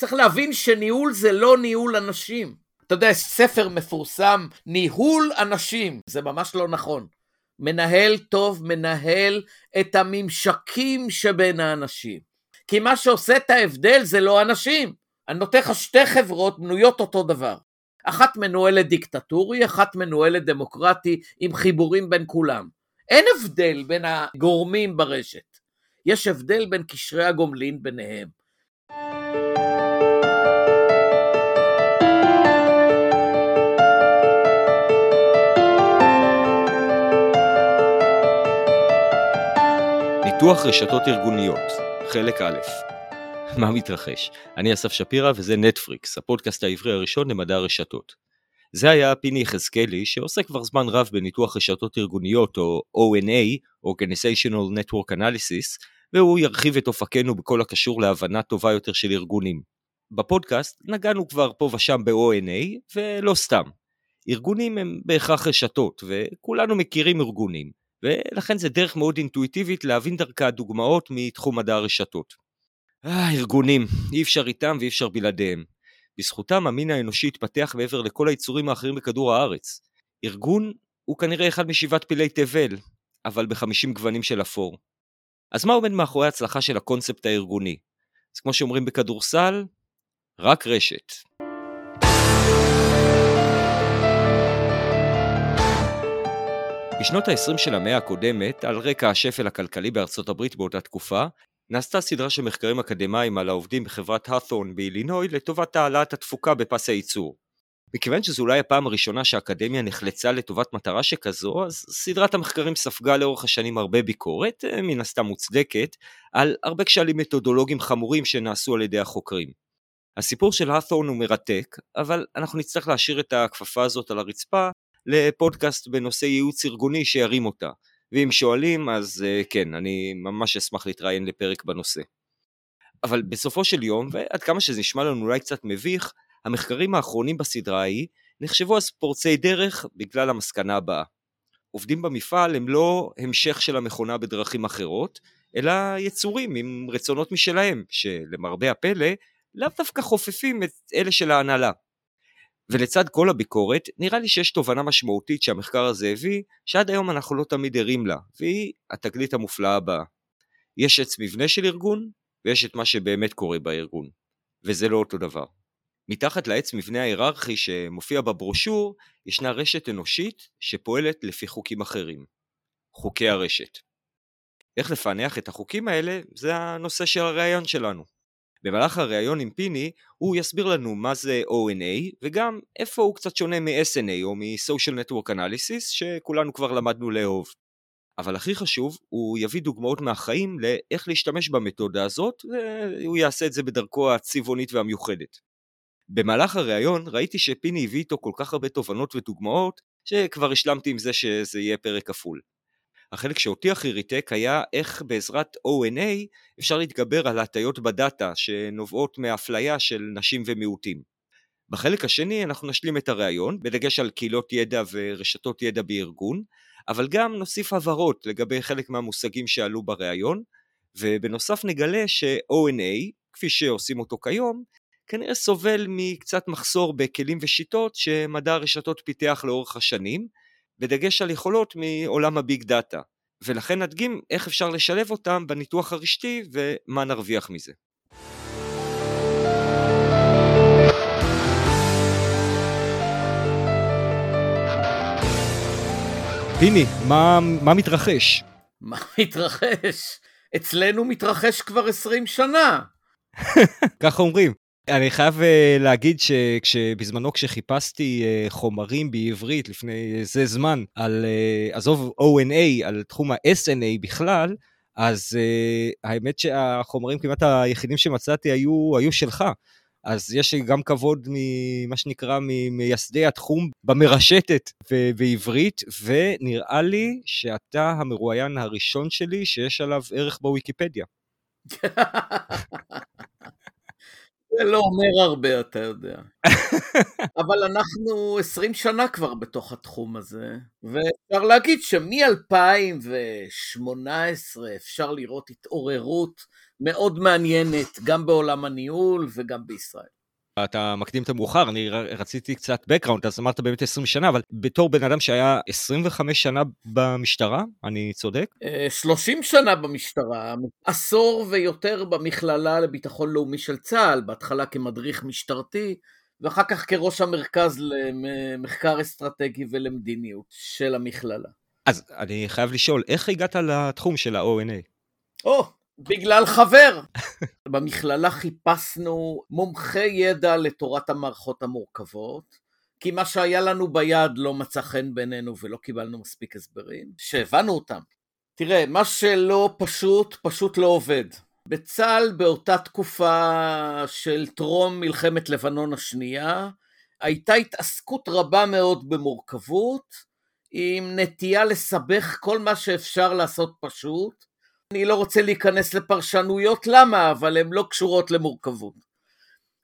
צריך להבין שניהול זה לא ניהול אנשים. אתה יודע, ספר מפורסם, ניהול אנשים, זה ממש לא נכון. מנהל טוב מנהל את הממשקים שבין האנשים. כי מה שעושה את ההבדל זה לא אנשים. אני נותן לך שתי חברות בנויות אותו דבר. אחת מנוהלת דיקטטורי, אחת מנוהלת דמוקרטי עם חיבורים בין כולם. אין הבדל בין הגורמים ברשת. יש הבדל בין קשרי הגומלין ביניהם. ניתוח רשתות ארגוניות, חלק א' מה מתרחש? אני אסף שפירא וזה נטפריקס, הפודקאסט העברי הראשון למדע הרשתות. זה היה פיני יחזקאלי שעוסק כבר זמן רב בניתוח רשתות ארגוניות או ONA, Organizational Network Analysis, והוא ירחיב את אופקנו בכל הקשור להבנה טובה יותר של ארגונים. בפודקאסט נגענו כבר פה ושם ב-ONA, ולא סתם. ארגונים הם בהכרח רשתות, וכולנו מכירים ארגונים, ולכן זה דרך מאוד אינטואיטיבית להבין דרכה דוגמאות מתחום מדע הרשתות. אה, ארגונים, אי אפשר איתם ואי אפשר בלעדיהם. בזכותם המין האנושי התפתח מעבר לכל היצורים האחרים בכדור הארץ. ארגון הוא כנראה אחד משבעת פילי תבל, אבל בחמישים גוונים של אפור. אז מה עומד מאחורי ההצלחה של הקונספט הארגוני? אז כמו שאומרים בכדורסל, רק רשת. בשנות ה-20 של המאה הקודמת, על רקע השפל הכלכלי בארצות הברית באותה תקופה, נעשתה סדרה של מחקרים אקדמיים על העובדים בחברת האת'ון באילינוי לטובת העלאת התפוקה בפס הייצור. מכיוון שזו אולי הפעם הראשונה שהאקדמיה נחלצה לטובת מטרה שכזו, אז סדרת המחקרים ספגה לאורך השנים הרבה ביקורת, מן הסתם מוצדקת, על הרבה כשלים מתודולוגיים חמורים שנעשו על ידי החוקרים. הסיפור של האת'ון הוא מרתק, אבל אנחנו נצטרך להשאיר את הכפפה הזאת על הרצפה לפודקאסט בנושא ייעוץ ארגוני שירים אותה. ואם שואלים, אז uh, כן, אני ממש אשמח להתראיין לפרק בנושא. אבל בסופו של יום, ועד כמה שזה נשמע לנו אולי קצת מביך, המחקרים האחרונים בסדרה ההיא נחשבו אז פורצי דרך בגלל המסקנה הבאה. עובדים במפעל הם לא המשך של המכונה בדרכים אחרות, אלא יצורים עם רצונות משלהם, שלמרבה הפלא, לאו דווקא חופפים את אלה של ההנהלה. ולצד כל הביקורת, נראה לי שיש תובנה משמעותית שהמחקר הזה הביא, שעד היום אנחנו לא תמיד ערים לה, והיא התגלית המופלאה הבאה. יש עץ מבנה של ארגון, ויש את מה שבאמת קורה בארגון. וזה לא אותו דבר. מתחת לעץ מבנה ההיררכי שמופיע בברושור, ישנה רשת אנושית שפועלת לפי חוקים אחרים. חוקי הרשת. איך לפענח את החוקים האלה, זה הנושא של הראיון שלנו. במהלך הראיון עם פיני הוא יסביר לנו מה זה ONA וגם איפה הוא קצת שונה מ-SNA או מ-Social Network Analysis שכולנו כבר למדנו לאהוב. אבל הכי חשוב, הוא יביא דוגמאות מהחיים לאיך להשתמש במתודה הזאת והוא יעשה את זה בדרכו הצבעונית והמיוחדת. במהלך הראיון ראיתי שפיני הביא איתו כל כך הרבה תובנות ודוגמאות שכבר השלמתי עם זה שזה יהיה פרק כפול. החלק שאותי הכי ריתק היה איך בעזרת ONA אפשר להתגבר על הטיות בדאטה שנובעות מאפליה של נשים ומיעוטים. בחלק השני אנחנו נשלים את הראיון, בדגש על קהילות ידע ורשתות ידע בארגון, אבל גם נוסיף הבהרות לגבי חלק מהמושגים שעלו בראיון, ובנוסף נגלה ש-ONA, כפי שעושים אותו כיום, כנראה סובל מקצת מחסור בכלים ושיטות שמדע הרשתות פיתח לאורך השנים, בדגש על יכולות מעולם הביג דאטה, ולכן נדגים איך אפשר לשלב אותם בניתוח הרשתי ומה נרוויח מזה. פיני, מה, מה מתרחש? מה מתרחש? אצלנו מתרחש כבר 20 שנה. ככה אומרים. אני חייב אה, להגיד שבזמנו כשחיפשתי אה, חומרים בעברית לפני איזה זמן על, אה, עזוב ONA, על תחום ה-SNA בכלל, אז האמת שהחומרים כמעט היחידים שמצאתי היו, היו שלך. אז יש לי גם כבוד ממה שנקרא ממייסדי התחום במרשתת בעברית, ונראה לי שאתה המרואיין הראשון שלי שיש עליו ערך בוויקיפדיה. זה לא אומר הרבה, אתה יודע. אבל אנחנו 20 שנה כבר בתוך התחום הזה, ואפשר להגיד שמ-2018 אפשר לראות התעוררות מאוד מעניינת, גם בעולם הניהול וגם בישראל. אתה מקדים את המאוחר, אני רציתי קצת background, אז אמרת באמת 20 שנה, אבל בתור בן אדם שהיה 25 שנה במשטרה, אני צודק? 30 אה, שנה במשטרה, עשור ויותר במכללה לביטחון לאומי של צה"ל, בהתחלה כמדריך משטרתי, ואחר כך כראש המרכז למחקר אסטרטגי ולמדיניות של המכללה. אז אני חייב לשאול, איך הגעת לתחום של ה-ONA? או, בגלל חבר. במכללה חיפשנו מומחי ידע לתורת המערכות המורכבות, כי מה שהיה לנו ביד לא מצא חן בעינינו ולא קיבלנו מספיק הסברים, שהבנו אותם. תראה, מה שלא פשוט, פשוט לא עובד. בצה"ל באותה תקופה של טרום מלחמת לבנון השנייה, הייתה התעסקות רבה מאוד במורכבות, עם נטייה לסבך כל מה שאפשר לעשות פשוט, אני לא רוצה להיכנס לפרשנויות למה, אבל הן לא קשורות למורכבות.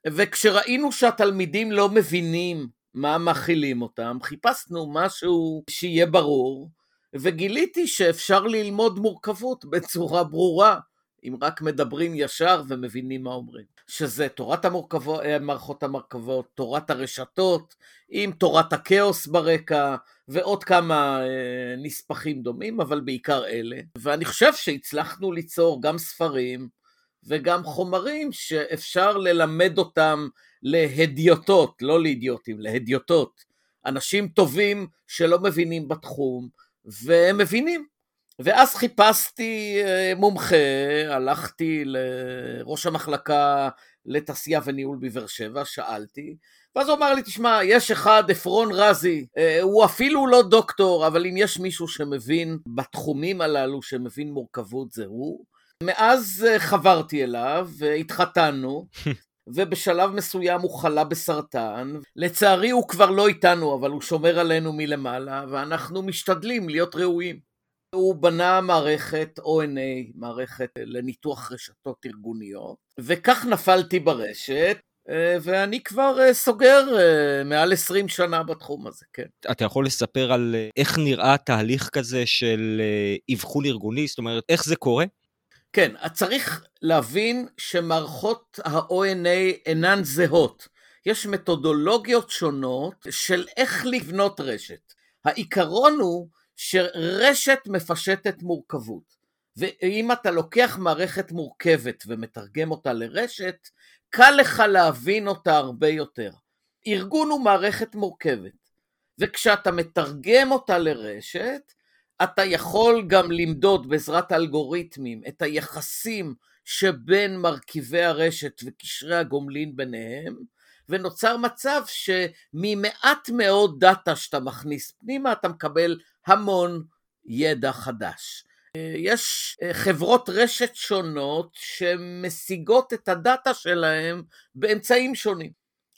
וכשראינו שהתלמידים לא מבינים מה מכילים אותם, חיפשנו משהו שיהיה ברור, וגיליתי שאפשר ללמוד מורכבות בצורה ברורה, אם רק מדברים ישר ומבינים מה אומרים. שזה תורת המורכבות, המערכות המורכבות, תורת הרשתות, עם תורת הכאוס ברקע, ועוד כמה אה, נספחים דומים, אבל בעיקר אלה. ואני חושב שהצלחנו ליצור גם ספרים וגם חומרים שאפשר ללמד אותם להדיוטות, לא לאידיוטים, להדיוטות. אנשים טובים שלא מבינים בתחום, והם מבינים. ואז חיפשתי אה, מומחה, הלכתי לראש המחלקה לתעשייה וניהול בבאר שבע, שאלתי, ואז הוא אמר לי, תשמע, יש אחד, עפרון רזי, אה, הוא אפילו לא דוקטור, אבל אם יש מישהו שמבין בתחומים הללו, שמבין מורכבות, זה הוא. מאז אה, חברתי אליו, והתחתנו, ובשלב מסוים הוא חלה בסרטן. לצערי הוא כבר לא איתנו, אבל הוא שומר עלינו מלמעלה, ואנחנו משתדלים להיות ראויים. הוא בנה מערכת ONA, מערכת לניתוח רשתות ארגוניות, וכך נפלתי ברשת, אה, ואני כבר אה, סוגר אה, מעל 20 שנה בתחום הזה, כן. אתה יכול לספר על איך נראה תהליך כזה של אבחון ארגוני? זאת אומרת, איך זה קורה? כן, צריך להבין שמערכות ה-ONA אינן זהות. יש מתודולוגיות שונות של איך לבנות רשת. העיקרון הוא שרשת מפשטת מורכבות. ואם אתה לוקח מערכת מורכבת ומתרגם אותה לרשת, קל לך להבין אותה הרבה יותר. ארגון הוא מערכת מורכבת, וכשאתה מתרגם אותה לרשת, אתה יכול גם למדוד בעזרת אלגוריתמים את היחסים שבין מרכיבי הרשת וקשרי הגומלין ביניהם, ונוצר מצב שממעט מאוד דאטה שאתה מכניס פנימה, אתה מקבל המון ידע חדש. יש אה, חברות רשת שונות שמשיגות את הדאטה שלהם באמצעים שונים.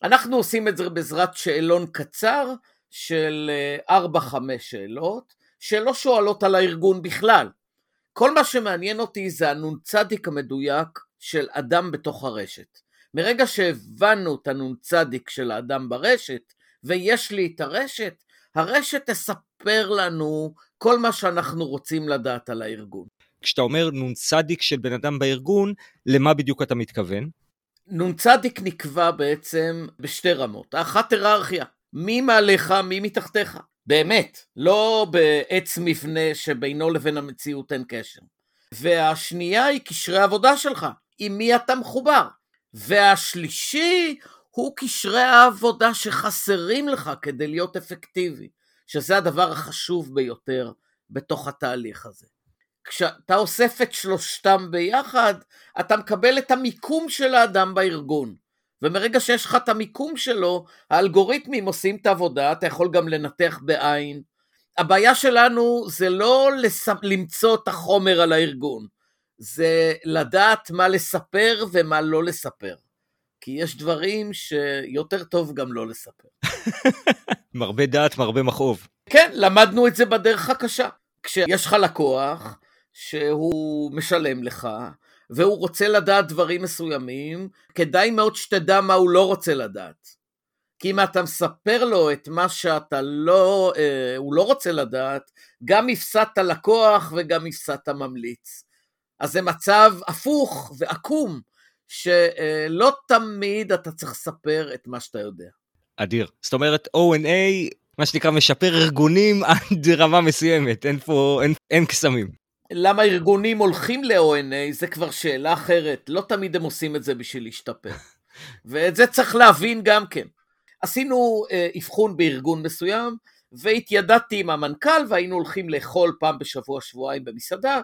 אנחנו עושים את זה בעזרת שאלון קצר של 4-5 אה, שאלות, שלא שואלות על הארגון בכלל. כל מה שמעניין אותי זה הנ"צ המדויק של אדם בתוך הרשת. מרגע שהבנו את הנ"צ של האדם ברשת, ויש לי את הרשת, הרשת תספר לנו כל מה שאנחנו רוצים לדעת על הארגון. כשאתה אומר נ"צ של בן אדם בארגון, למה בדיוק אתה מתכוון? נ"צ נקבע בעצם בשתי רמות. האחת היררכיה, מי מעליך, מי מתחתיך. באמת, לא בעץ מבנה שבינו לבין המציאות אין קשר. והשנייה היא קשרי עבודה שלך, עם מי אתה מחובר. והשלישי הוא קשרי העבודה שחסרים לך כדי להיות אפקטיבי. שזה הדבר החשוב ביותר בתוך התהליך הזה. כשאתה אוסף את שלושתם ביחד, אתה מקבל את המיקום של האדם בארגון. ומרגע שיש לך את המיקום שלו, האלגוריתמים עושים את העבודה, אתה יכול גם לנתח בעין. הבעיה שלנו זה לא לס... למצוא את החומר על הארגון, זה לדעת מה לספר ומה לא לספר. כי יש דברים שיותר טוב גם לא לספר. מרבה דעת, מרבה מכאוב. כן, למדנו את זה בדרך הקשה. כשיש לך לקוח שהוא משלם לך, והוא רוצה לדעת דברים מסוימים, כדאי מאוד שתדע מה הוא לא רוצה לדעת. כי אם אתה מספר לו את מה שאתה לא, אה, הוא לא רוצה לדעת, גם הפסדת לקוח וגם הפסדת ממליץ. אז זה מצב הפוך ועקום, שלא תמיד אתה צריך לספר את מה שאתה יודע. אדיר. זאת אומרת, O&A, מה שנקרא, משפר ארגונים עד רמה מסוימת, אין פה, אין, אין קסמים. למה ארגונים הולכים ל-O&A זה כבר שאלה אחרת, לא תמיד הם עושים את זה בשביל להשתפר. ואת זה צריך להבין גם כן. עשינו אה, אבחון בארגון מסוים, והתיידדתי עם המנכ"ל והיינו הולכים לאכול פעם בשבוע שבועיים במסעדה,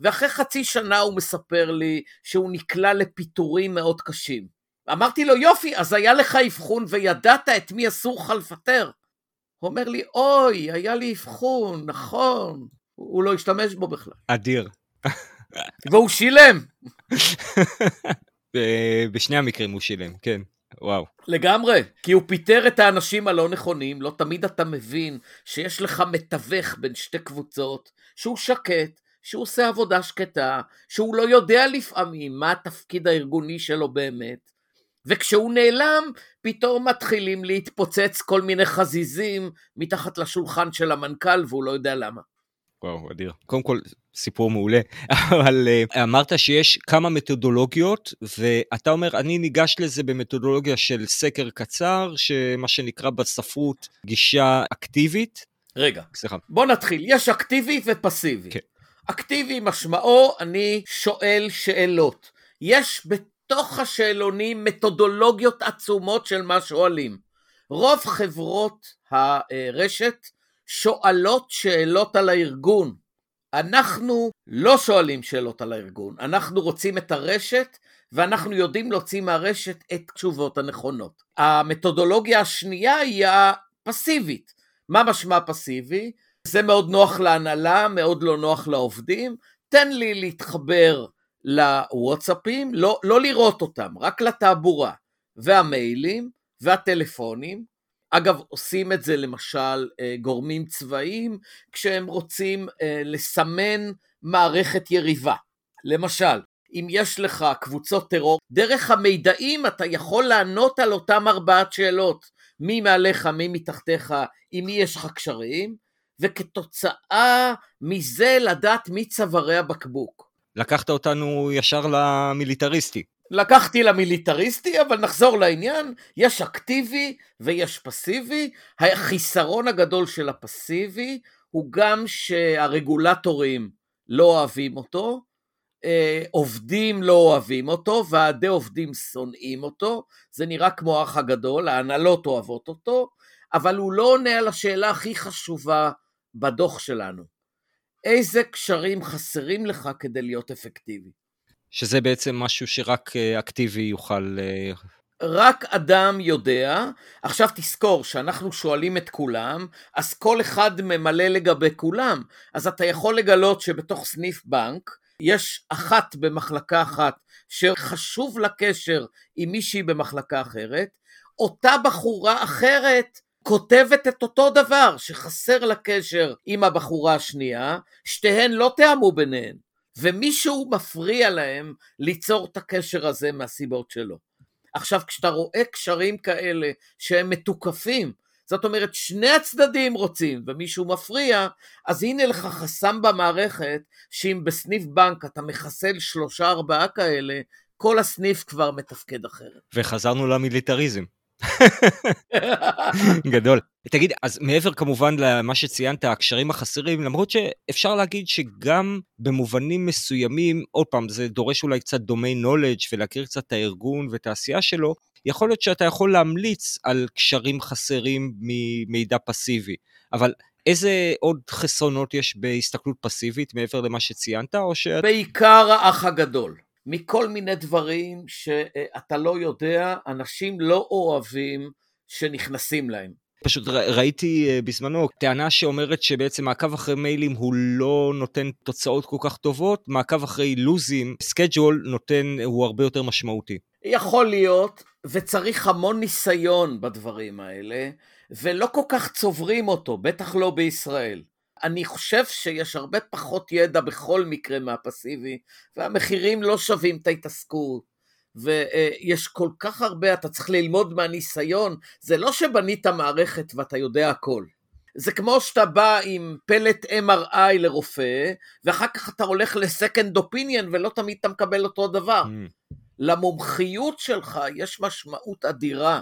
ואחרי חצי שנה הוא מספר לי שהוא נקלע לפיטורים מאוד קשים. אמרתי לו, יופי, אז היה לך אבחון וידעת את מי אסור לך לפטר. הוא אומר לי, אוי, היה לי אבחון, נכון. הוא לא השתמש בו בכלל. אדיר. והוא שילם. בשני המקרים הוא שילם, כן. וואו. לגמרי, כי הוא פיטר את האנשים הלא נכונים, לא תמיד אתה מבין שיש לך מתווך בין שתי קבוצות, שהוא שקט, שהוא עושה עבודה שקטה, שהוא לא יודע לפעמים מה התפקיד הארגוני שלו באמת, וכשהוא נעלם, פתאום מתחילים להתפוצץ כל מיני חזיזים מתחת לשולחן של המנכ"ל, והוא לא יודע למה. וואו, אדיר. קודם כל, סיפור מעולה, אבל uh, אמרת שיש כמה מתודולוגיות, ואתה אומר, אני ניגש לזה במתודולוגיה של סקר קצר, שמה שנקרא בספרות גישה אקטיבית. רגע, סליחה. בוא נתחיל, יש אקטיבי ופסיבי. כן. אקטיבי משמעו, אני שואל שאלות. יש בתוך השאלונים מתודולוגיות עצומות של מה שואלים. רוב חברות הרשת שואלות שאלות על הארגון. אנחנו לא שואלים שאלות על הארגון, אנחנו רוצים את הרשת ואנחנו יודעים להוציא מהרשת את התשובות הנכונות. המתודולוגיה השנייה היא הפסיבית. מה משמע פסיבי? זה מאוד נוח להנהלה, מאוד לא נוח לעובדים. תן לי להתחבר לוואטסאפים, לא, לא לראות אותם, רק לתעבורה, והמיילים, והטלפונים, אגב, עושים את זה למשל אה, גורמים צבאיים, כשהם רוצים אה, לסמן מערכת יריבה. למשל, אם יש לך קבוצות טרור, דרך המידעים אתה יכול לענות על אותם ארבעת שאלות, מי מעליך, מי מתחתיך, עם מי יש לך קשרים, וכתוצאה מזה לדעת מי צווארי הבקבוק. לקחת אותנו ישר למיליטריסטי. לקחתי למיליטריסטי, אבל נחזור לעניין, יש אקטיבי ויש פסיבי. החיסרון הגדול של הפסיבי הוא גם שהרגולטורים לא אוהבים אותו, אה, עובדים לא אוהבים אותו, ועדי עובדים שונאים אותו, זה נראה כמו האח הגדול, ההנהלות אוהבות אותו, אבל הוא לא עונה על השאלה הכי חשובה בדוח שלנו. איזה קשרים חסרים לך כדי להיות אפקטיבי? שזה בעצם משהו שרק אה, אקטיבי יוכל... אה, רק אדם יודע. עכשיו תזכור שאנחנו שואלים את כולם, אז כל אחד ממלא לגבי כולם. אז אתה יכול לגלות שבתוך סניף בנק יש אחת במחלקה אחת שחשוב לה קשר עם מישהי במחלקה אחרת, אותה בחורה אחרת כותבת את אותו דבר, שחסר לה קשר עם הבחורה השנייה, שתיהן לא תיאמו ביניהן. ומישהו מפריע להם ליצור את הקשר הזה מהסיבות שלו. עכשיו, כשאתה רואה קשרים כאלה שהם מתוקפים, זאת אומרת, שני הצדדים רוצים ומישהו מפריע, אז הנה לך חסם במערכת, שאם בסניף בנק אתה מחסל שלושה ארבעה כאלה, כל הסניף כבר מתפקד אחרת. וחזרנו למיליטריזם. גדול. תגיד, אז מעבר כמובן למה שציינת, הקשרים החסרים, למרות שאפשר להגיד שגם במובנים מסוימים, עוד פעם, זה דורש אולי קצת דומי נולדג' ולהכיר קצת את הארגון ואת העשייה שלו, יכול להיות שאתה יכול להמליץ על קשרים חסרים ממידע פסיבי, אבל איזה עוד חסרונות יש בהסתכלות פסיבית מעבר למה שציינת, או ש... בעיקר האח הגדול. מכל מיני דברים שאתה לא יודע, אנשים לא אוהבים שנכנסים להם. פשוט ראיתי אה, בזמנו טענה שאומרת שבעצם מעקב אחרי מיילים הוא לא נותן תוצאות כל כך טובות, מעקב אחרי לוזים, schedule נותן, הוא הרבה יותר משמעותי. יכול להיות, וצריך המון ניסיון בדברים האלה, ולא כל כך צוברים אותו, בטח לא בישראל. אני חושב שיש הרבה פחות ידע בכל מקרה מהפסיבי, והמחירים לא שווים את ההתעסקות. ויש כל כך הרבה, אתה צריך ללמוד מהניסיון, זה לא שבנית מערכת ואתה יודע הכל. זה כמו שאתה בא עם פלט MRI לרופא, ואחר כך אתה הולך לסקנד אופיניאן ולא תמיד אתה מקבל אותו דבר. Mm. למומחיות שלך יש משמעות אדירה,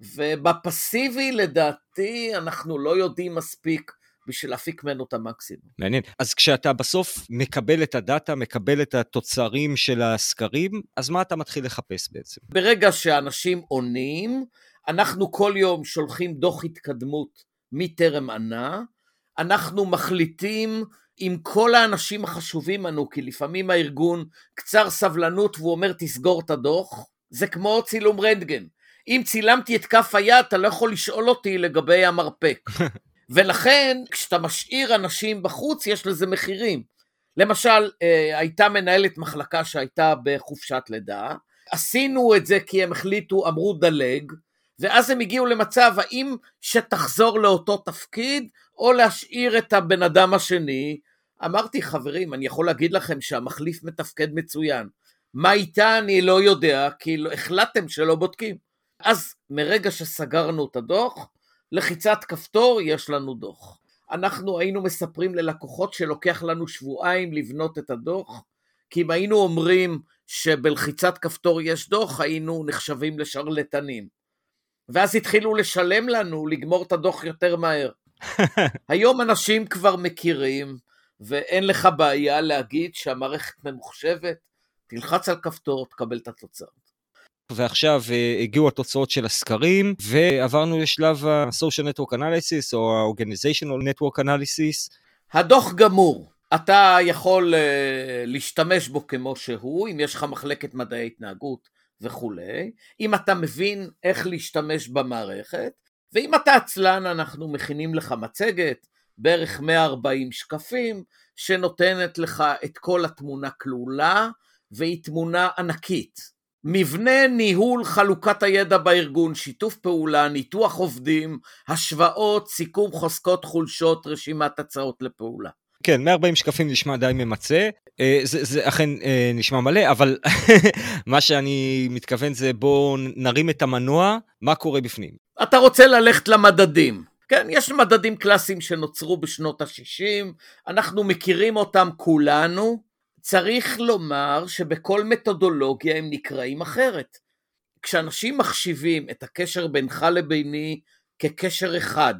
ובפסיבי לדעתי אנחנו לא יודעים מספיק בשביל להפיק ממנו את המקסימום. מעניין. אז כשאתה בסוף מקבל את הדאטה, מקבל את התוצרים של הסקרים, אז מה אתה מתחיל לחפש בעצם? ברגע שאנשים עונים, אנחנו כל יום שולחים דוח התקדמות מטרם ענה, אנחנו מחליטים עם כל האנשים החשובים לנו, כי לפעמים הארגון קצר סבלנות והוא אומר תסגור את הדוח, זה כמו צילום רנטגן. אם צילמתי את כף היד, אתה לא יכול לשאול אותי לגבי המרפק. ולכן, כשאתה משאיר אנשים בחוץ, יש לזה מחירים. למשל, אה, הייתה מנהלת מחלקה שהייתה בחופשת לידה, עשינו את זה כי הם החליטו, אמרו דלג, ואז הם הגיעו למצב האם שתחזור לאותו תפקיד, או להשאיר את הבן אדם השני. אמרתי, חברים, אני יכול להגיד לכם שהמחליף מתפקד מצוין. מה איתה אני לא יודע, כי לא, החלטתם שלא בודקים. אז מרגע שסגרנו את הדוח, לחיצת כפתור יש לנו דוח. אנחנו היינו מספרים ללקוחות שלוקח לנו שבועיים לבנות את הדוח, כי אם היינו אומרים שבלחיצת כפתור יש דוח, היינו נחשבים לשרלטנים. ואז התחילו לשלם לנו לגמור את הדוח יותר מהר. היום אנשים כבר מכירים, ואין לך בעיה להגיד שהמערכת ממוחשבת, תלחץ על כפתור, תקבל את התוצאה. ועכשיו uh, הגיעו התוצאות של הסקרים, ועברנו לשלב ה-social network analysis או ה-organizational network analysis. הדוח גמור. אתה יכול uh, להשתמש בו כמו שהוא, אם יש לך מחלקת מדעי התנהגות וכולי, אם אתה מבין איך להשתמש במערכת, ואם אתה עצלן אנחנו מכינים לך מצגת, בערך 140 שקפים, שנותנת לך את כל התמונה כלולה, והיא תמונה ענקית. מבנה ניהול חלוקת הידע בארגון, שיתוף פעולה, ניתוח עובדים, השוואות, סיכום חוזקות חולשות, רשימת הצעות לפעולה. כן, 140 שקפים נשמע די ממצה, אה, זה, זה אכן אה, נשמע מלא, אבל מה שאני מתכוון זה בואו נרים את המנוע, מה קורה בפנים. אתה רוצה ללכת למדדים. כן, יש מדדים קלאסיים שנוצרו בשנות ה-60, אנחנו מכירים אותם כולנו, צריך לומר שבכל מתודולוגיה הם נקראים אחרת. כשאנשים מחשיבים את הקשר בינך לביני כקשר אחד,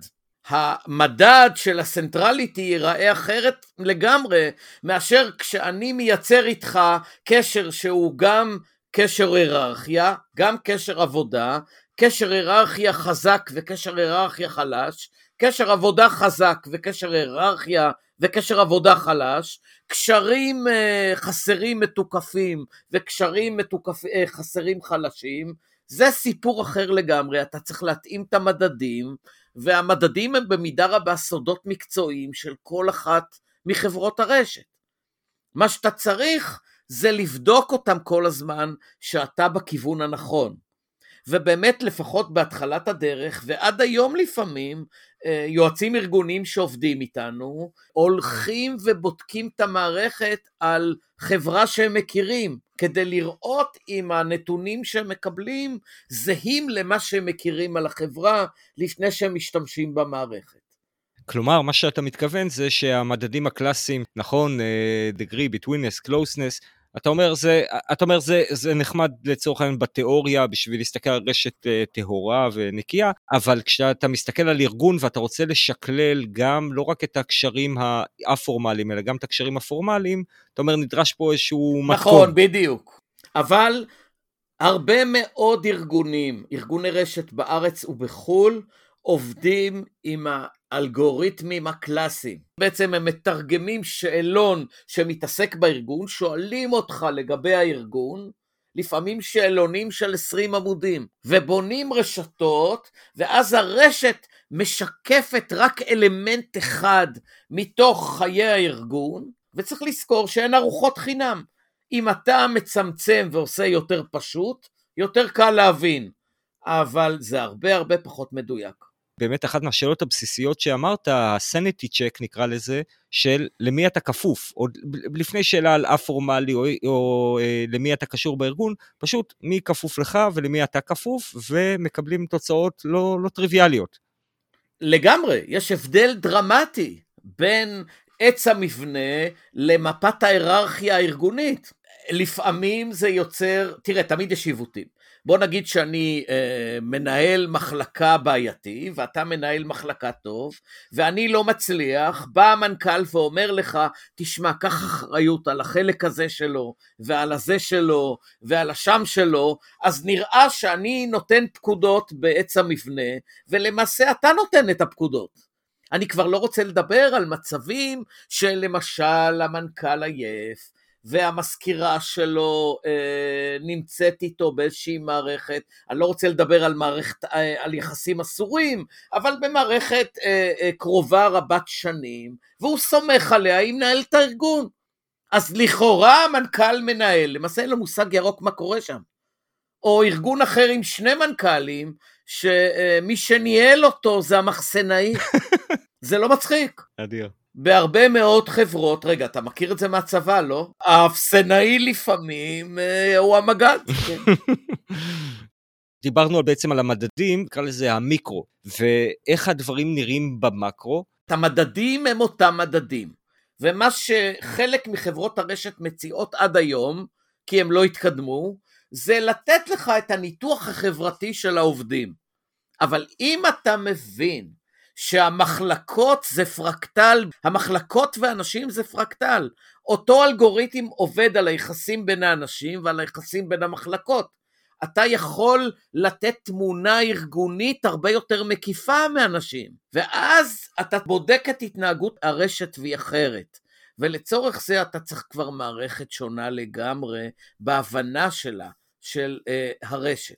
המדד של הסנטרליטי ייראה אחרת לגמרי מאשר כשאני מייצר איתך קשר שהוא גם קשר היררכיה, גם קשר עבודה, קשר היררכיה חזק וקשר היררכיה חלש, קשר עבודה חזק וקשר היררכיה וקשר עבודה חלש, קשרים uh, חסרים מתוקפים וקשרים מתוקפ... uh, חסרים חלשים, זה סיפור אחר לגמרי, אתה צריך להתאים את המדדים, והמדדים הם במידה רבה סודות מקצועיים של כל אחת מחברות הרשת. מה שאתה צריך זה לבדוק אותם כל הזמן שאתה בכיוון הנכון. ובאמת לפחות בהתחלת הדרך ועד היום לפעמים אה, יועצים ארגוניים שעובדים איתנו הולכים ובודקים את המערכת על חברה שהם מכירים כדי לראות אם הנתונים שהם מקבלים זהים למה שהם מכירים על החברה לפני שהם משתמשים במערכת. כלומר, מה שאתה מתכוון זה שהמדדים הקלאסיים, נכון, uh, degree, betweenness, closeness, אתה אומר, זה, אתה אומר זה, זה נחמד לצורך העניין בתיאוריה בשביל להסתכל על רשת uh, טהורה ונקייה, אבל כשאתה מסתכל על ארגון ואתה רוצה לשקלל גם לא רק את הקשרים האפורמליים, אלא גם את הקשרים הפורמליים, אתה אומר נדרש פה איזשהו נכון, מתכון. נכון, בדיוק. אבל הרבה מאוד ארגונים, ארגוני רשת בארץ ובחו"ל, עובדים עם האלגוריתמים הקלאסיים. בעצם הם מתרגמים שאלון שמתעסק בארגון, שואלים אותך לגבי הארגון, לפעמים שאלונים של 20 עמודים, ובונים רשתות, ואז הרשת משקפת רק אלמנט אחד מתוך חיי הארגון, וצריך לזכור שאין ארוחות חינם. אם אתה מצמצם ועושה יותר פשוט, יותר קל להבין, אבל זה הרבה הרבה פחות מדויק. באמת אחת מהשאלות הבסיסיות שאמרת, ה-sanity check נקרא לזה, של למי אתה כפוף, עוד לפני שאלה על א-פורמלי או, או, או אה, למי אתה קשור בארגון, פשוט מי כפוף לך ולמי אתה כפוף, ומקבלים תוצאות לא, לא טריוויאליות. לגמרי, יש הבדל דרמטי בין עץ המבנה למפת ההיררכיה הארגונית. לפעמים זה יוצר, תראה, תמיד יש עיוותים. בוא נגיד שאני אה, מנהל מחלקה בעייתי, ואתה מנהל מחלקה טוב, ואני לא מצליח, בא המנכ"ל ואומר לך, תשמע, קח אחריות על החלק הזה שלו, ועל הזה שלו, ועל השם שלו, אז נראה שאני נותן פקודות בעץ המבנה, ולמעשה אתה נותן את הפקודות. אני כבר לא רוצה לדבר על מצבים שלמשל המנכ"ל עייף, והמזכירה שלו אה, נמצאת איתו באיזושהי מערכת, אני לא רוצה לדבר על מערכת, אה, על יחסים אסורים, אבל במערכת אה, אה, קרובה רבת שנים, והוא סומך עליה, היא מנהלת את הארגון. אז לכאורה המנכ"ל מנהל, למעשה אין לו מושג ירוק מה קורה שם. או ארגון אחר עם שני מנכ"לים, שמי שניהל אותו זה המחסנאי. זה לא מצחיק. אדיר. בהרבה מאוד חברות, רגע, אתה מכיר את זה מהצבא, לא? האפסנאי לפעמים אה, הוא המג"ד. כן. דיברנו בעצם על המדדים, נקרא לזה המיקרו, ואיך הדברים נראים במקרו. המדדים הם אותם מדדים, ומה שחלק מחברות הרשת מציעות עד היום, כי הם לא התקדמו, זה לתת לך את הניתוח החברתי של העובדים. אבל אם אתה מבין שהמחלקות זה פרקטל, המחלקות ואנשים זה פרקטל. אותו אלגוריתם עובד על היחסים בין האנשים ועל היחסים בין המחלקות. אתה יכול לתת תמונה ארגונית הרבה יותר מקיפה מאנשים, ואז אתה בודק את התנהגות הרשת והיא אחרת. ולצורך זה אתה צריך כבר מערכת שונה לגמרי בהבנה שלה, של uh, הרשת.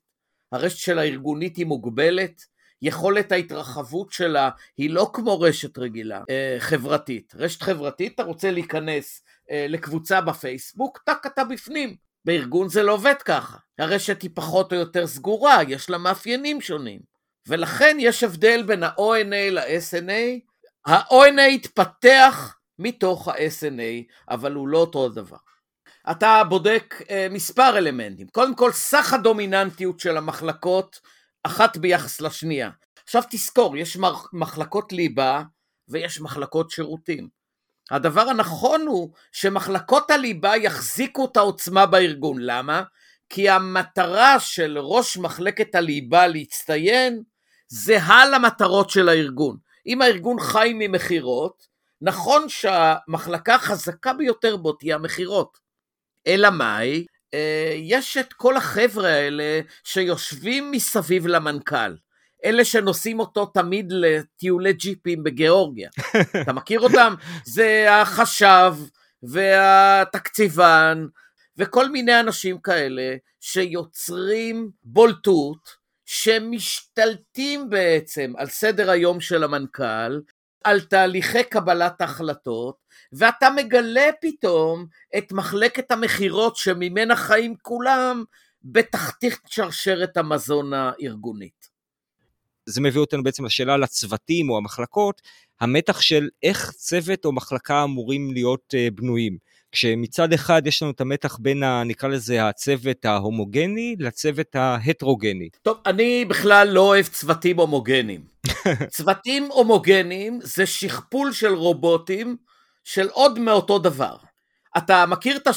הרשת של הארגונית היא מוגבלת, יכולת ההתרחבות שלה היא לא כמו רשת רגילה, אה, חברתית. רשת חברתית, אתה רוצה להיכנס אה, לקבוצה בפייסבוק, טאק אתה בפנים. בארגון זה לא עובד ככה. הרשת היא פחות או יותר סגורה, יש לה מאפיינים שונים. ולכן יש הבדל בין ה-ONA ל-SNA. ה-ONA התפתח מתוך ה-SNA, אבל הוא לא אותו דבר. אתה בודק אה, מספר אלמנטים. קודם כל, סך הדומיננטיות של המחלקות אחת ביחס לשנייה. עכשיו תזכור, יש מחלקות ליבה ויש מחלקות שירותים. הדבר הנכון הוא שמחלקות הליבה יחזיקו את העוצמה בארגון. למה? כי המטרה של ראש מחלקת הליבה להצטיין זהה למטרות של הארגון. אם הארגון חי ממכירות, נכון שהמחלקה החזקה ביותר בו תהיה המכירות. אלא מאי? יש את כל החבר'ה האלה שיושבים מסביב למנכ"ל. אלה שנוסעים אותו תמיד לטיולי ג'יפים בגיאורגיה. אתה מכיר אותם? זה החשב והתקציבן וכל מיני אנשים כאלה שיוצרים בולטות, שמשתלטים בעצם על סדר היום של המנכ"ל, על תהליכי קבלת ההחלטות, ואתה מגלה פתאום את מחלקת המכירות שממנה חיים כולם בתחתית שרשרת המזון הארגונית. זה מביא אותנו בעצם לשאלה על הצוותים או המחלקות, המתח של איך צוות או מחלקה אמורים להיות uh, בנויים. כשמצד אחד יש לנו את המתח בין, ה, נקרא לזה, הצוות ההומוגני לצוות ההטרוגני. טוב, אני בכלל לא אוהב צוותים הומוגנים. צוותים הומוגנים זה שכפול של רובוטים של עוד מאותו דבר. אתה מכיר את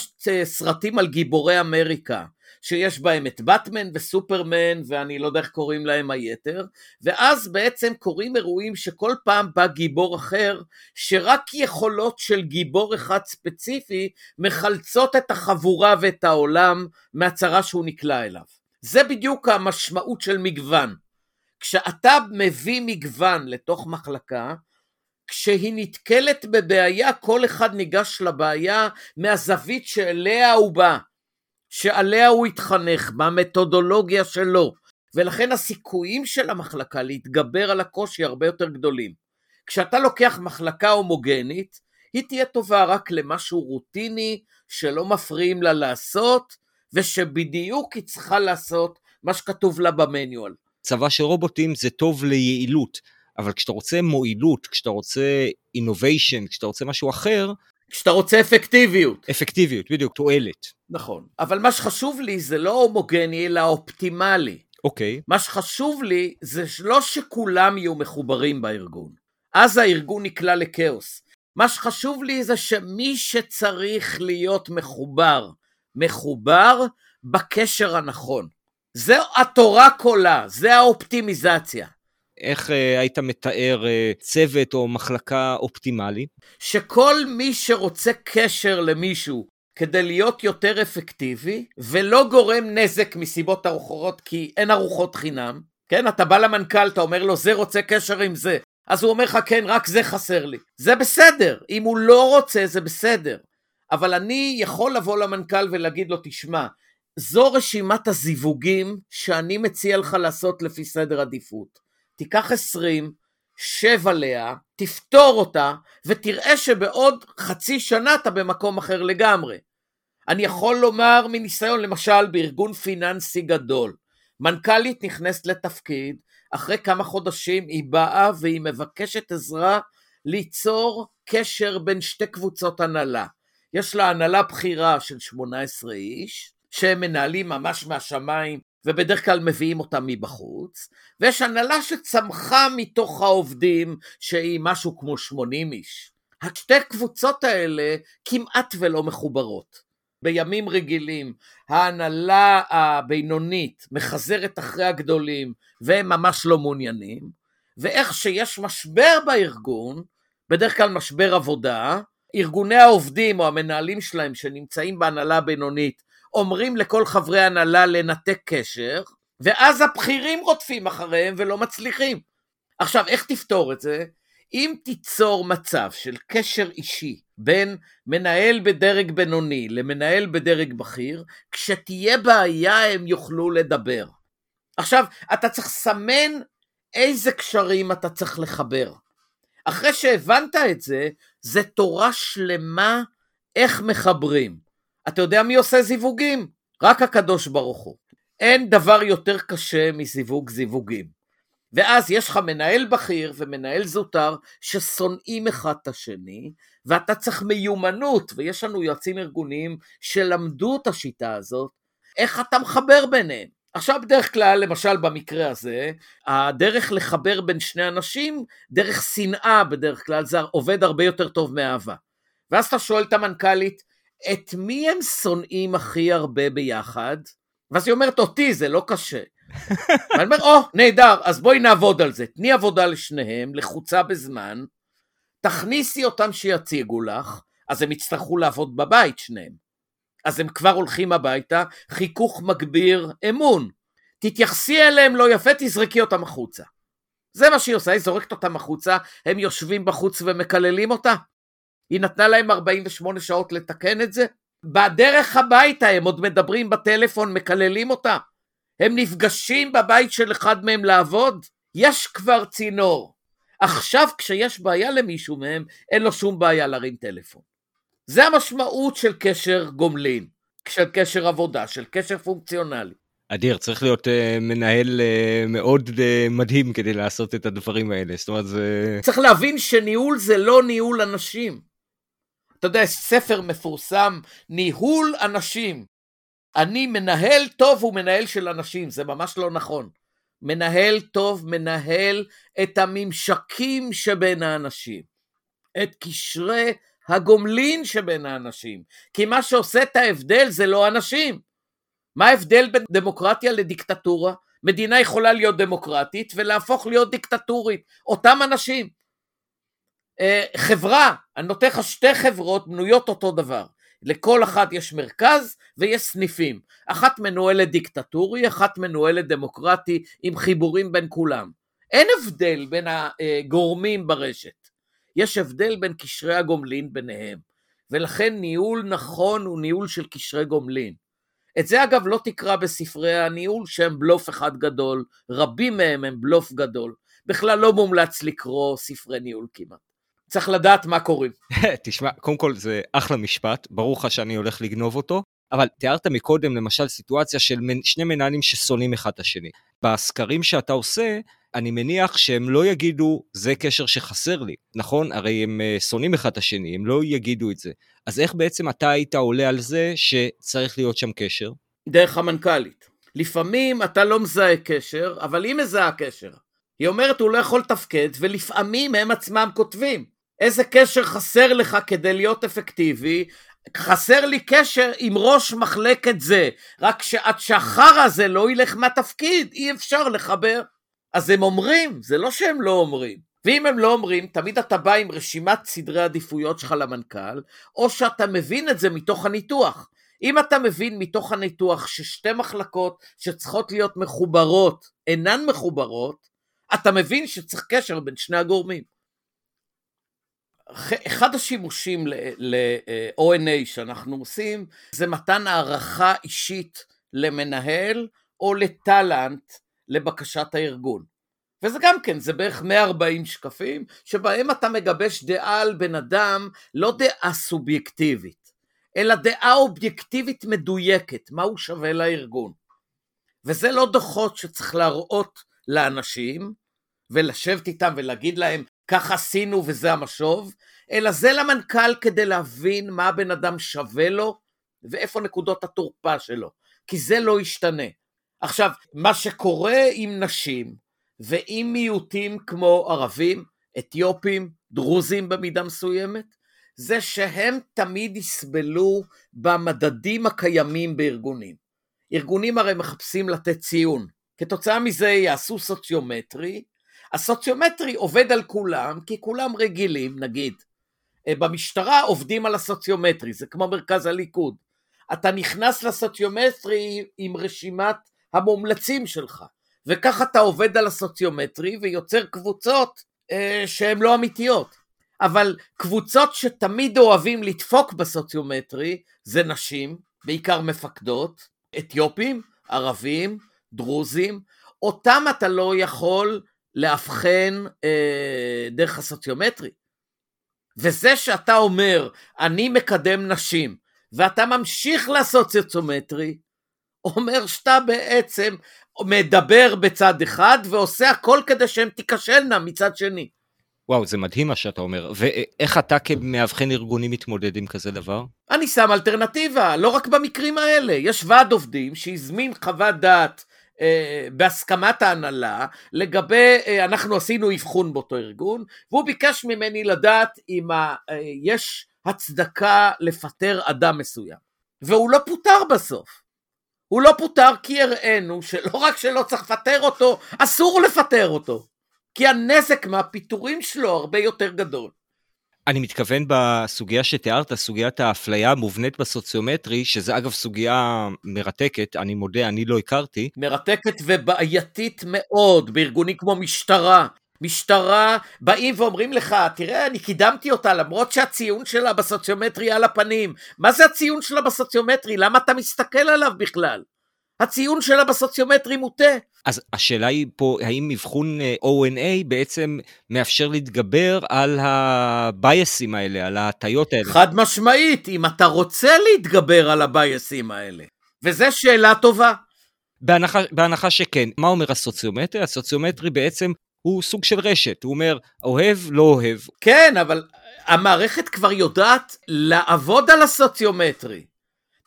הסרטים על גיבורי אמריקה, שיש בהם את באטמן וסופרמן ואני לא יודע איך קוראים להם היתר, ואז בעצם קורים אירועים שכל פעם בא גיבור אחר, שרק יכולות של גיבור אחד ספציפי מחלצות את החבורה ואת העולם מהצרה שהוא נקלע אליו. זה בדיוק המשמעות של מגוון. כשאתה מביא מגוון לתוך מחלקה, כשהיא נתקלת בבעיה, כל אחד ניגש לבעיה מהזווית שאליה הוא בא, שעליה הוא התחנך, במתודולוגיה שלו, ולכן הסיכויים של המחלקה להתגבר על הקושי הרבה יותר גדולים. כשאתה לוקח מחלקה הומוגנית, היא תהיה טובה רק למשהו רוטיני, שלא מפריעים לה לעשות, ושבדיוק היא צריכה לעשות מה שכתוב לה במניואל. צבא של רובוטים זה טוב ליעילות, אבל כשאתה רוצה מועילות, כשאתה רוצה innovation, כשאתה רוצה משהו אחר, כשאתה רוצה אפקטיביות. אפקטיביות, בדיוק, תועלת. נכון. אבל מה שחשוב לי זה לא הומוגני, אלא אופטימלי. אוקיי. מה שחשוב לי זה לא שכולם יהיו מחוברים בארגון. אז הארגון נקלע לכאוס. מה שחשוב לי זה שמי שצריך להיות מחובר, מחובר בקשר הנכון. זה התורה כולה, זה האופטימיזציה. איך אה, היית מתאר אה, צוות או מחלקה אופטימלי? שכל מי שרוצה קשר למישהו כדי להיות יותר אפקטיבי, ולא גורם נזק מסיבות אחרות, כי אין ארוחות חינם, כן, אתה בא למנכ"ל, אתה אומר לו, זה רוצה קשר עם זה, אז הוא אומר לך, כן, רק זה חסר לי. זה בסדר, אם הוא לא רוצה, זה בסדר. אבל אני יכול לבוא למנכ"ל ולהגיד לו, תשמע, זו רשימת הזיווגים שאני מציע לך לעשות לפי סדר עדיפות. תיקח 20, שב עליה, תפתור אותה, ותראה שבעוד חצי שנה אתה במקום אחר לגמרי. אני יכול לומר מניסיון, למשל בארגון פיננסי גדול, מנכ"לית נכנסת לתפקיד, אחרי כמה חודשים היא באה והיא מבקשת עזרה ליצור קשר בין שתי קבוצות הנהלה. יש לה הנהלה בכירה של 18 איש, שהם מנהלים ממש מהשמיים ובדרך כלל מביאים אותם מבחוץ, ויש הנהלה שצמחה מתוך העובדים שהיא משהו כמו 80 איש. השתי קבוצות האלה כמעט ולא מחוברות. בימים רגילים ההנהלה הבינונית מחזרת אחרי הגדולים והם ממש לא מעוניינים, ואיך שיש משבר בארגון, בדרך כלל משבר עבודה, ארגוני העובדים או המנהלים שלהם שנמצאים בהנהלה הבינונית אומרים לכל חברי הנהלה לנתק קשר, ואז הבכירים רודפים אחריהם ולא מצליחים. עכשיו, איך תפתור את זה? אם תיצור מצב של קשר אישי בין מנהל בדרג בינוני למנהל בדרג בכיר, כשתהיה בעיה הם יוכלו לדבר. עכשיו, אתה צריך לסמן איזה קשרים אתה צריך לחבר. אחרי שהבנת את זה, זה תורה שלמה איך מחברים. אתה יודע מי עושה זיווגים? רק הקדוש ברוך הוא. אין דבר יותר קשה מזיווג זיווגים. ואז יש לך מנהל בכיר ומנהל זוטר ששונאים אחד את השני, ואתה צריך מיומנות, ויש לנו יועצים ארגוניים שלמדו את השיטה הזאת, איך אתה מחבר ביניהם. עכשיו בדרך כלל, למשל במקרה הזה, הדרך לחבר בין שני אנשים, דרך שנאה בדרך כלל, זה עובד הרבה יותר טוב מאהבה. ואז אתה שואל את המנכ"לית, את מי הם שונאים הכי הרבה ביחד? ואז היא אומרת, אותי, זה לא קשה. ואני אומר, או, oh, נהדר, אז בואי נעבוד על זה. תני עבודה לשניהם, לחוצה בזמן, תכניסי אותם שיציגו לך, אז הם יצטרכו לעבוד בבית שניהם. אז הם כבר הולכים הביתה, חיכוך מגביר אמון. תתייחסי אליהם לא יפה, תזרקי אותם החוצה. זה מה שהיא עושה, היא זורקת אותם החוצה, הם יושבים בחוץ ומקללים אותה. היא נתנה להם 48 שעות לתקן את זה. בדרך הביתה הם עוד מדברים בטלפון, מקללים אותה. הם נפגשים בבית של אחד מהם לעבוד? יש כבר צינור. עכשיו כשיש בעיה למישהו מהם, אין לו שום בעיה להרים טלפון. זה המשמעות של קשר גומלין, של קשר עבודה, של קשר פונקציונלי. אדיר, צריך להיות uh, מנהל uh, מאוד uh, מדהים כדי לעשות את הדברים האלה, זאת אומרת זה... צריך להבין שניהול זה לא ניהול אנשים. אתה יודע, ספר מפורסם, ניהול אנשים. אני מנהל טוב הוא מנהל של אנשים, זה ממש לא נכון. מנהל טוב מנהל את הממשקים שבין האנשים, את קשרי הגומלין שבין האנשים, כי מה שעושה את ההבדל זה לא אנשים. מה ההבדל בין דמוקרטיה לדיקטטורה? מדינה יכולה להיות דמוקרטית ולהפוך להיות דיקטטורית, אותם אנשים. אה, חברה, אני נותן לך שתי חברות בנויות אותו דבר. לכל אחת יש מרכז ויש סניפים. אחת מנוהלת דיקטטורי, אחת מנוהלת דמוקרטי עם חיבורים בין כולם. אין הבדל בין הגורמים ברשת. יש הבדל בין קשרי הגומלין ביניהם. ולכן ניהול נכון הוא ניהול של קשרי גומלין. את זה אגב לא תקרא בספרי הניהול שהם בלוף אחד גדול, רבים מהם הם בלוף גדול. בכלל לא מומלץ לקרוא ספרי ניהול כמעט. צריך לדעת מה קוראים. תשמע, קודם כל זה אחלה משפט, ברור לך שאני הולך לגנוב אותו, אבל תיארת מקודם למשל סיטואציה של שני מנהלים ששונאים אחד את השני. בסקרים שאתה עושה, אני מניח שהם לא יגידו, זה קשר שחסר לי, נכון? הרי הם אה, שונאים אחד את השני, הם לא יגידו את זה. אז איך בעצם אתה היית עולה על זה שצריך להיות שם קשר? דרך המנכ"לית. לפעמים אתה לא מזהה קשר, אבל היא מזהה קשר. היא אומרת הוא לא יכול לתפקד, ולפעמים הם עצמם כותבים. איזה קשר חסר לך כדי להיות אפקטיבי? חסר לי קשר עם ראש מחלקת זה, רק שעד שהחרא הזה לא ילך מהתפקיד, אי אפשר לחבר. אז הם אומרים, זה לא שהם לא אומרים. ואם הם לא אומרים, תמיד אתה בא עם רשימת סדרי עדיפויות שלך למנכ"ל, או שאתה מבין את זה מתוך הניתוח. אם אתה מבין מתוך הניתוח ששתי מחלקות שצריכות להיות מחוברות אינן מחוברות, אתה מבין שצריך קשר בין שני הגורמים. אחד השימושים ל-ONA שאנחנו עושים זה מתן הערכה אישית למנהל או לטאלנט לבקשת הארגון. וזה גם כן, זה בערך 140 שקפים, שבהם אתה מגבש דעה על בן אדם, לא דעה סובייקטיבית, אלא דעה אובייקטיבית מדויקת, מה הוא שווה לארגון. וזה לא דוחות שצריך להראות לאנשים, ולשבת איתם ולהגיד להם, כך עשינו וזה המשוב, אלא זה למנכ"ל כדי להבין מה הבן אדם שווה לו, ואיפה נקודות התורפה שלו, כי זה לא ישתנה. עכשיו, מה שקורה עם נשים, ועם מיעוטים כמו ערבים, אתיופים, דרוזים במידה מסוימת, זה שהם תמיד יסבלו במדדים הקיימים בארגונים. ארגונים הרי מחפשים לתת ציון. כתוצאה מזה יעשו סוציומטרי. הסוציומטרי עובד על כולם, כי כולם רגילים, נגיד. אה, במשטרה עובדים על הסוציומטרי, זה כמו מרכז הליכוד. אתה נכנס לסוציומטרי עם רשימת המומלצים שלך. וככה אתה עובד על הסוציומטרי ויוצר קבוצות אה, שהן לא אמיתיות. אבל קבוצות שתמיד אוהבים לדפוק בסוציומטרי זה נשים, בעיקר מפקדות, אתיופים, ערבים, דרוזים, אותם אתה לא יכול לאבחן אה, דרך הסוציומטרי. וזה שאתה אומר, אני מקדם נשים, ואתה ממשיך לעשות סוציומטרי, אומר שאתה בעצם מדבר בצד אחד ועושה הכל כדי שהן תיכשלנה מצד שני. וואו, זה מדהים מה שאתה אומר. ואיך אתה כמאבחן ארגונים מתמודד עם כזה דבר? אני שם אלטרנטיבה, לא רק במקרים האלה. יש ועד עובדים שהזמין חוות דעת בהסכמת ההנהלה לגבי, אה, אנחנו עשינו אבחון באותו ארגון, והוא ביקש ממני לדעת אם ה, אה, יש הצדקה לפטר אדם מסוים. והוא לא פוטר בסוף. הוא לא פוטר כי הראינו שלא רק שלא צריך לפטר אותו, אסור לפטר אותו. כי הנזק מהפיטורים שלו הרבה יותר גדול. אני מתכוון בסוגיה שתיארת, סוגיית האפליה המובנית בסוציומטרי, שזה אגב סוגיה מרתקת, אני מודה, אני לא הכרתי. מרתקת ובעייתית מאוד בארגונים כמו משטרה. משטרה באים ואומרים לך, תראה, אני קידמתי אותה למרות שהציון שלה בסוציומטרי על הפנים. מה זה הציון שלה בסוציומטרי? למה אתה מסתכל עליו בכלל? הציון שלה בסוציומטרי מוטה. אז השאלה היא פה, האם אבחון אה, ONA בעצם מאפשר להתגבר על הבייסים האלה, על ההטיות האלה? חד משמעית, אם אתה רוצה להתגבר על הבייסים האלה. וזו שאלה טובה. בהנחה, בהנחה שכן. מה אומר הסוציומטרי? הסוציומטרי בעצם הוא סוג של רשת, הוא אומר, אוהב, לא אוהב. כן, אבל המערכת כבר יודעת לעבוד על הסוציומטרי.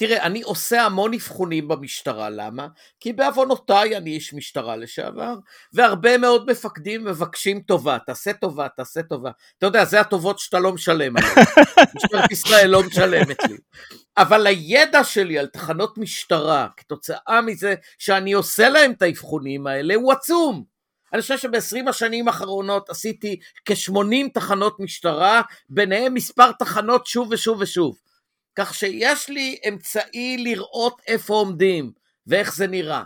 תראה, אני עושה המון אבחונים במשטרה, למה? כי בעוונותיי אני איש משטרה לשעבר, והרבה מאוד מפקדים מבקשים טובה, תעשה טובה, תעשה טובה. אתה יודע, זה הטובות שאתה לא משלם עליהן. משטרת ישראל לא משלמת לי. אבל הידע שלי על תחנות משטרה, כתוצאה מזה שאני עושה להם את האבחונים האלה, הוא עצום. אני חושב שב-20 השנים האחרונות עשיתי כ-80 תחנות משטרה, ביניהם מספר תחנות שוב ושוב ושוב. כך שיש לי אמצעי לראות איפה עומדים ואיך זה נראה.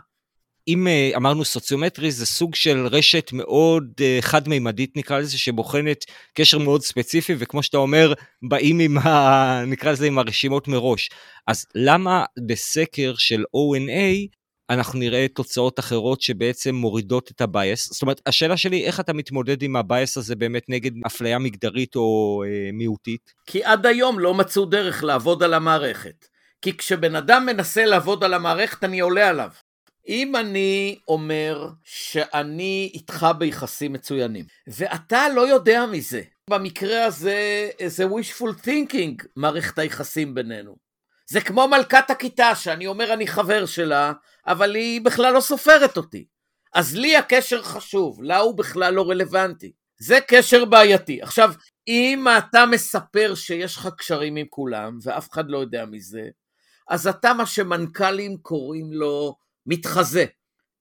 אם אה, אמרנו סוציומטרי, זה סוג של רשת מאוד אה, חד-מימדית נקרא לזה, שבוחנת קשר מאוד ספציפי, וכמו שאתה אומר, באים עם ה... נקרא לזה עם הרשימות מראש. אז למה בסקר של ONA אנחנו נראה תוצאות אחרות שבעצם מורידות את ה bias. זאת אומרת, השאלה שלי, איך אתה מתמודד עם ה bias הזה באמת נגד אפליה מגדרית או אה, מיעוטית? כי עד היום לא מצאו דרך לעבוד על המערכת. כי כשבן אדם מנסה לעבוד על המערכת, אני עולה עליו. אם אני אומר שאני איתך ביחסים מצוינים, ואתה לא יודע מזה, במקרה הזה זה wishful thinking, מערכת היחסים בינינו. זה כמו מלכת הכיתה, שאני אומר אני חבר שלה, אבל היא בכלל לא סופרת אותי. אז לי הקשר חשוב, לה הוא בכלל לא רלוונטי. זה קשר בעייתי. עכשיו, אם אתה מספר שיש לך קשרים עם כולם, ואף אחד לא יודע מזה, אז אתה מה שמנכ"לים קוראים לו מתחזה.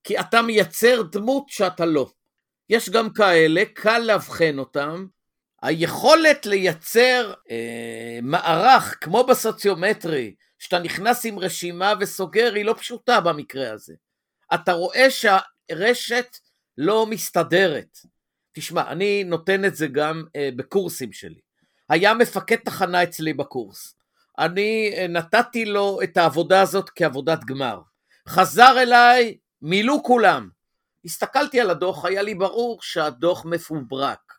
כי אתה מייצר דמות שאתה לא. יש גם כאלה, קל לאבחן אותם. היכולת לייצר אה, מערך, כמו בסוציומטרי, שאתה נכנס עם רשימה וסוגר, היא לא פשוטה במקרה הזה. אתה רואה שהרשת לא מסתדרת. תשמע, אני נותן את זה גם אה, בקורסים שלי. היה מפקד תחנה אצלי בקורס. אני אה, נתתי לו את העבודה הזאת כעבודת גמר. חזר אליי, מילאו כולם. הסתכלתי על הדוח, היה לי ברור שהדוח מפוברק.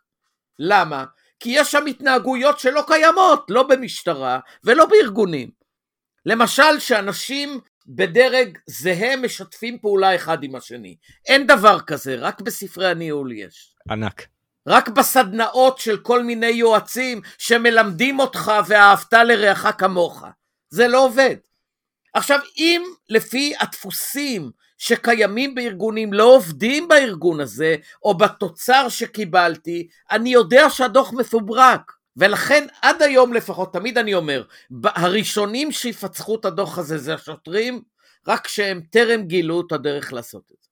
למה? כי יש שם התנהגויות שלא קיימות, לא במשטרה ולא בארגונים. למשל, שאנשים בדרג זהה משתפים פעולה אחד עם השני. אין דבר כזה, רק בספרי הניהול יש. ענק. רק בסדנאות של כל מיני יועצים שמלמדים אותך ואהבת לרעך כמוך. זה לא עובד. עכשיו, אם לפי הדפוסים שקיימים בארגונים לא עובדים בארגון הזה, או בתוצר שקיבלתי, אני יודע שהדוח מפוברק. ולכן עד היום לפחות, תמיד אני אומר, הראשונים שיפצחו את הדוח הזה זה השוטרים, רק שהם טרם גילו את הדרך לעשות את זה.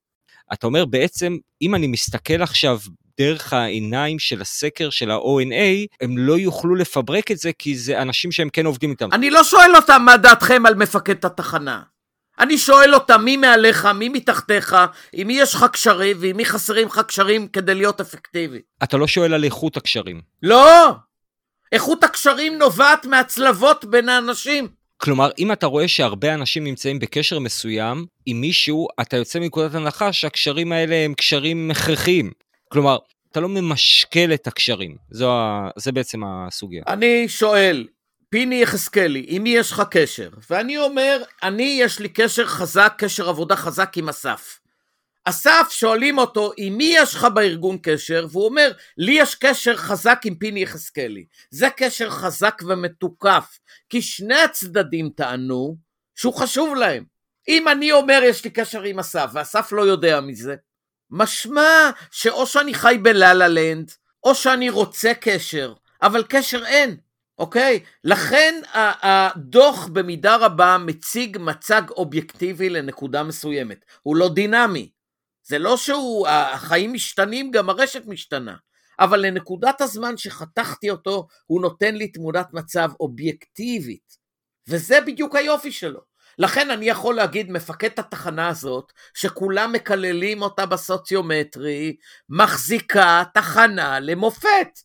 אתה אומר בעצם, אם אני מסתכל עכשיו דרך העיניים של הסקר של ה-ONA, הם לא יוכלו לפברק את זה כי זה אנשים שהם כן עובדים איתם. אני לא שואל אותם מה דעתכם על מפקד התחנה. אני שואל אותם מי מעליך, מי מתחתיך, עם מי יש לך קשרים ועם מי חסרים לך קשרים כדי להיות אפקטיבי. אתה לא שואל על איכות הקשרים. לא! איכות הקשרים נובעת מהצלבות בין האנשים. כלומר, אם אתה רואה שהרבה אנשים נמצאים בקשר מסוים עם מישהו, אתה יוצא מנקודת הנחה שהקשרים האלה הם קשרים הכרחיים. כלומר, אתה לא ממשקל את הקשרים, זו, זה בעצם הסוגיה. אני שואל, פיני יחזקאלי, עם מי יש לך קשר? ואני אומר, אני יש לי קשר חזק, קשר עבודה חזק עם אסף. אסף, שואלים אותו, עם מי יש לך בארגון קשר? והוא אומר, לי יש קשר חזק עם פיני יחזקאלי. זה קשר חזק ומתוקף, כי שני הצדדים טענו שהוא חשוב להם. אם אני אומר, יש לי קשר עם אסף, ואסף לא יודע מזה, משמע שאו שאני חי בלה-לה לנד, או שאני רוצה קשר, אבל קשר אין. אוקיי? לכן הדוח במידה רבה מציג מצג אובייקטיבי לנקודה מסוימת. הוא לא דינמי. זה לא שהחיים משתנים, גם הרשת משתנה. אבל לנקודת הזמן שחתכתי אותו, הוא נותן לי תמונת מצב אובייקטיבית. וזה בדיוק היופי שלו. לכן אני יכול להגיד, מפקד התחנה הזאת, שכולם מקללים אותה בסוציומטרי, מחזיקה תחנה למופת.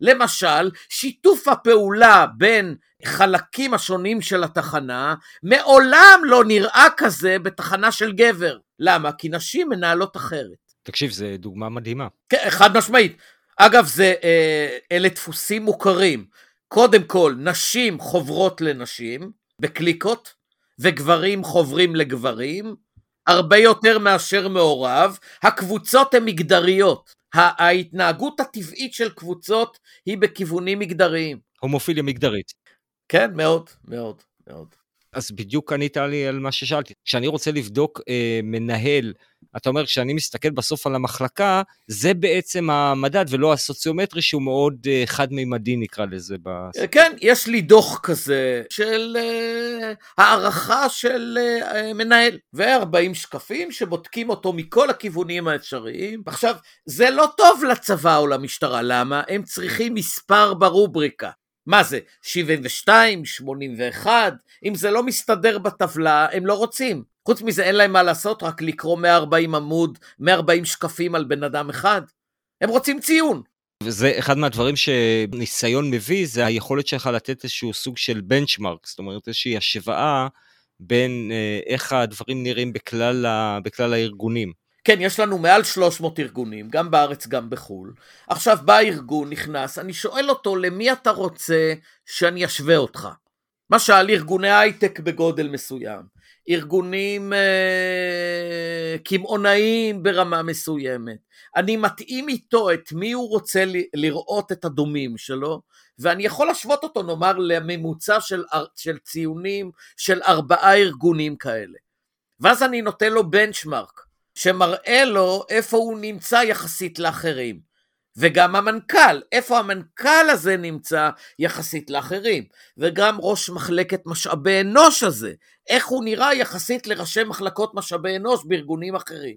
למשל, שיתוף הפעולה בין חלקים השונים של התחנה מעולם לא נראה כזה בתחנה של גבר. למה? כי נשים מנהלות אחרת. תקשיב, זו דוגמה מדהימה. כן, חד משמעית. אגב, זה, אה, אלה דפוסים מוכרים. קודם כל, נשים חוברות לנשים בקליקות, וגברים חוברים לגברים, הרבה יותר מאשר מעורב. הקבוצות הן מגדריות. ההתנהגות הטבעית של קבוצות היא בכיוונים מגדריים. הומופיליה מגדרית. כן, מאוד, מאוד, מאוד. אז בדיוק ענית לי על מה ששאלתי. כשאני רוצה לבדוק אה, מנהל, אתה אומר, כשאני מסתכל בסוף על המחלקה, זה בעצם המדד ולא הסוציומטרי שהוא מאוד אה, חד-מימדי נקרא לזה. בס... כן, יש לי דוח כזה של אה, הערכה של אה, מנהל, ו-40 שקפים שבודקים אותו מכל הכיוונים האפשריים. עכשיו, זה לא טוב לצבא או למשטרה, למה? הם צריכים מספר ברובריקה. מה זה, 72, 81? אם זה לא מסתדר בטבלה, הם לא רוצים. חוץ מזה אין להם מה לעשות, רק לקרוא 140 עמוד, 140 שקפים על בן אדם אחד. הם רוצים ציון. וזה אחד מהדברים שניסיון מביא, זה היכולת שלך לתת איזשהו סוג של בנצ'מרק, זאת אומרת איזושהי השוואה בין אה, איך הדברים נראים בכלל, ה, בכלל הארגונים. כן, יש לנו מעל 300 ארגונים, גם בארץ, גם בחו"ל. עכשיו בא ארגון, נכנס, אני שואל אותו, למי אתה רוצה שאני אשווה אותך? למשל, ארגוני הייטק בגודל מסוים. ארגונים אה, קמעונאיים ברמה מסוימת. אני מתאים איתו את מי הוא רוצה לראות את הדומים שלו, ואני יכול להשוות אותו נאמר לממוצע של, של ציונים של ארבעה ארגונים כאלה. ואז אני נותן לו בנצ'מרק, שמראה לו איפה הוא נמצא יחסית לאחרים. וגם המנכ"ל, איפה המנכ"ל הזה נמצא יחסית לאחרים, וגם ראש מחלקת משאבי אנוש הזה, איך הוא נראה יחסית לראשי מחלקות משאבי אנוש בארגונים אחרים.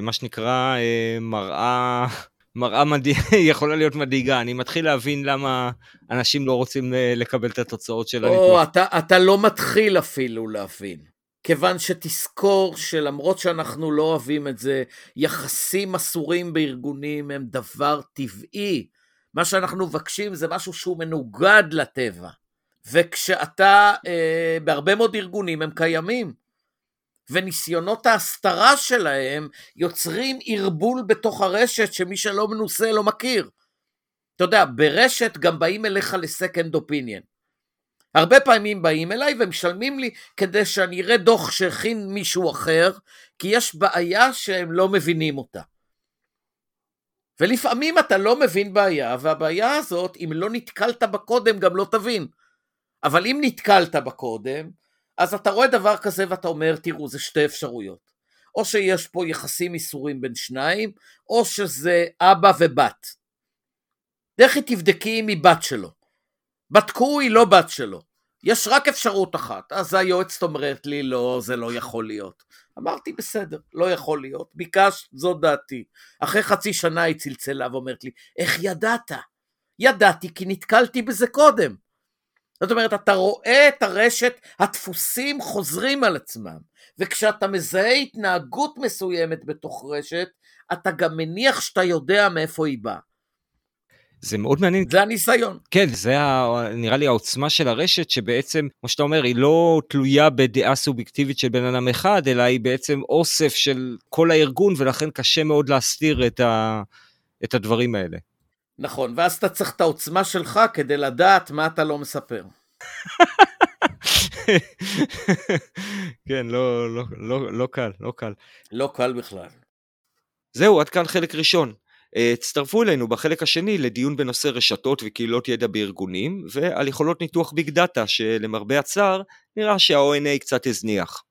מה שנקרא אה, מראה, מראה מדהיגה, יכולה להיות מדאיגה, אני מתחיל להבין למה אנשים לא רוצים אה, לקבל את התוצאות של הניתוח. או, אתה, אתה לא מתחיל אפילו להבין. כיוון שתזכור שלמרות שאנחנו לא אוהבים את זה, יחסים אסורים בארגונים הם דבר טבעי. מה שאנחנו מבקשים זה משהו שהוא מנוגד לטבע. וכשאתה, אה, בהרבה מאוד ארגונים הם קיימים, וניסיונות ההסתרה שלהם יוצרים ערבול בתוך הרשת שמי שלא מנוסה לא מכיר. אתה יודע, ברשת גם באים אליך לסקנד אופיניאן. הרבה פעמים באים אליי ומשלמים לי כדי שאני אראה דוח שהכין מישהו אחר, כי יש בעיה שהם לא מבינים אותה. ולפעמים אתה לא מבין בעיה, והבעיה הזאת, אם לא נתקלת בה קודם, גם לא תבין. אבל אם נתקלת בה קודם, אז אתה רואה דבר כזה ואתה אומר, תראו, זה שתי אפשרויות. או שיש פה יחסים איסורים בין שניים, או שזה אבא ובת. לכי תבדקי אם היא בת שלו. בדקו, היא לא בת שלו. יש רק אפשרות אחת. אז היועצת אומרת לי, לא, זה לא יכול להיות. אמרתי, בסדר, לא יכול להיות. ביקשת, זו דעתי. אחרי חצי שנה היא צלצלה ואומרת לי, איך ידעת? ידעתי כי נתקלתי בזה קודם. זאת אומרת, אתה רואה את הרשת, הדפוסים חוזרים על עצמם, וכשאתה מזהה התנהגות מסוימת בתוך רשת, אתה גם מניח שאתה יודע מאיפה היא באה. זה מאוד מעניין. זה הניסיון. כן, זה ה, נראה לי העוצמה של הרשת, שבעצם, כמו שאתה אומר, היא לא תלויה בדעה סובייקטיבית של בן אדם אחד, אלא היא בעצם אוסף של כל הארגון, ולכן קשה מאוד להסתיר את, ה, את הדברים האלה. נכון, ואז אתה צריך את העוצמה שלך כדי לדעת מה אתה לא מספר. כן, לא, לא, לא, לא קל, לא קל. לא קל בכלל. זהו, עד כאן חלק ראשון. אה, הצטרפו אלינו בחלק השני לדיון בנושא רשתות וקהילות ידע בארגונים ועל יכולות ניתוח ביג דאטה שלמרבה הצער נראה שה-ONA קצת הזניח.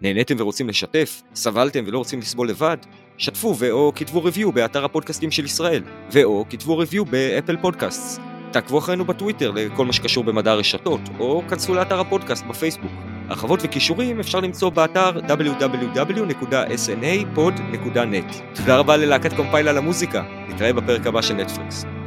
נהניתם ורוצים לשתף? סבלתם ולא רוצים לסבול לבד? שתפו ו/או כתבו review באתר הפודקאסטים של ישראל, ו/או כתבו review באפל פודקאסט. תעקבו אחרינו בטוויטר לכל מה שקשור במדע הרשתות, או כנסו לאתר הפודקאסט בפייסבוק. הרחבות וכישורים אפשר למצוא באתר www.snapod.net. תודה רבה ללהקת קומפייל על המוזיקה, נתראה בפרק הבא של נטפליקס.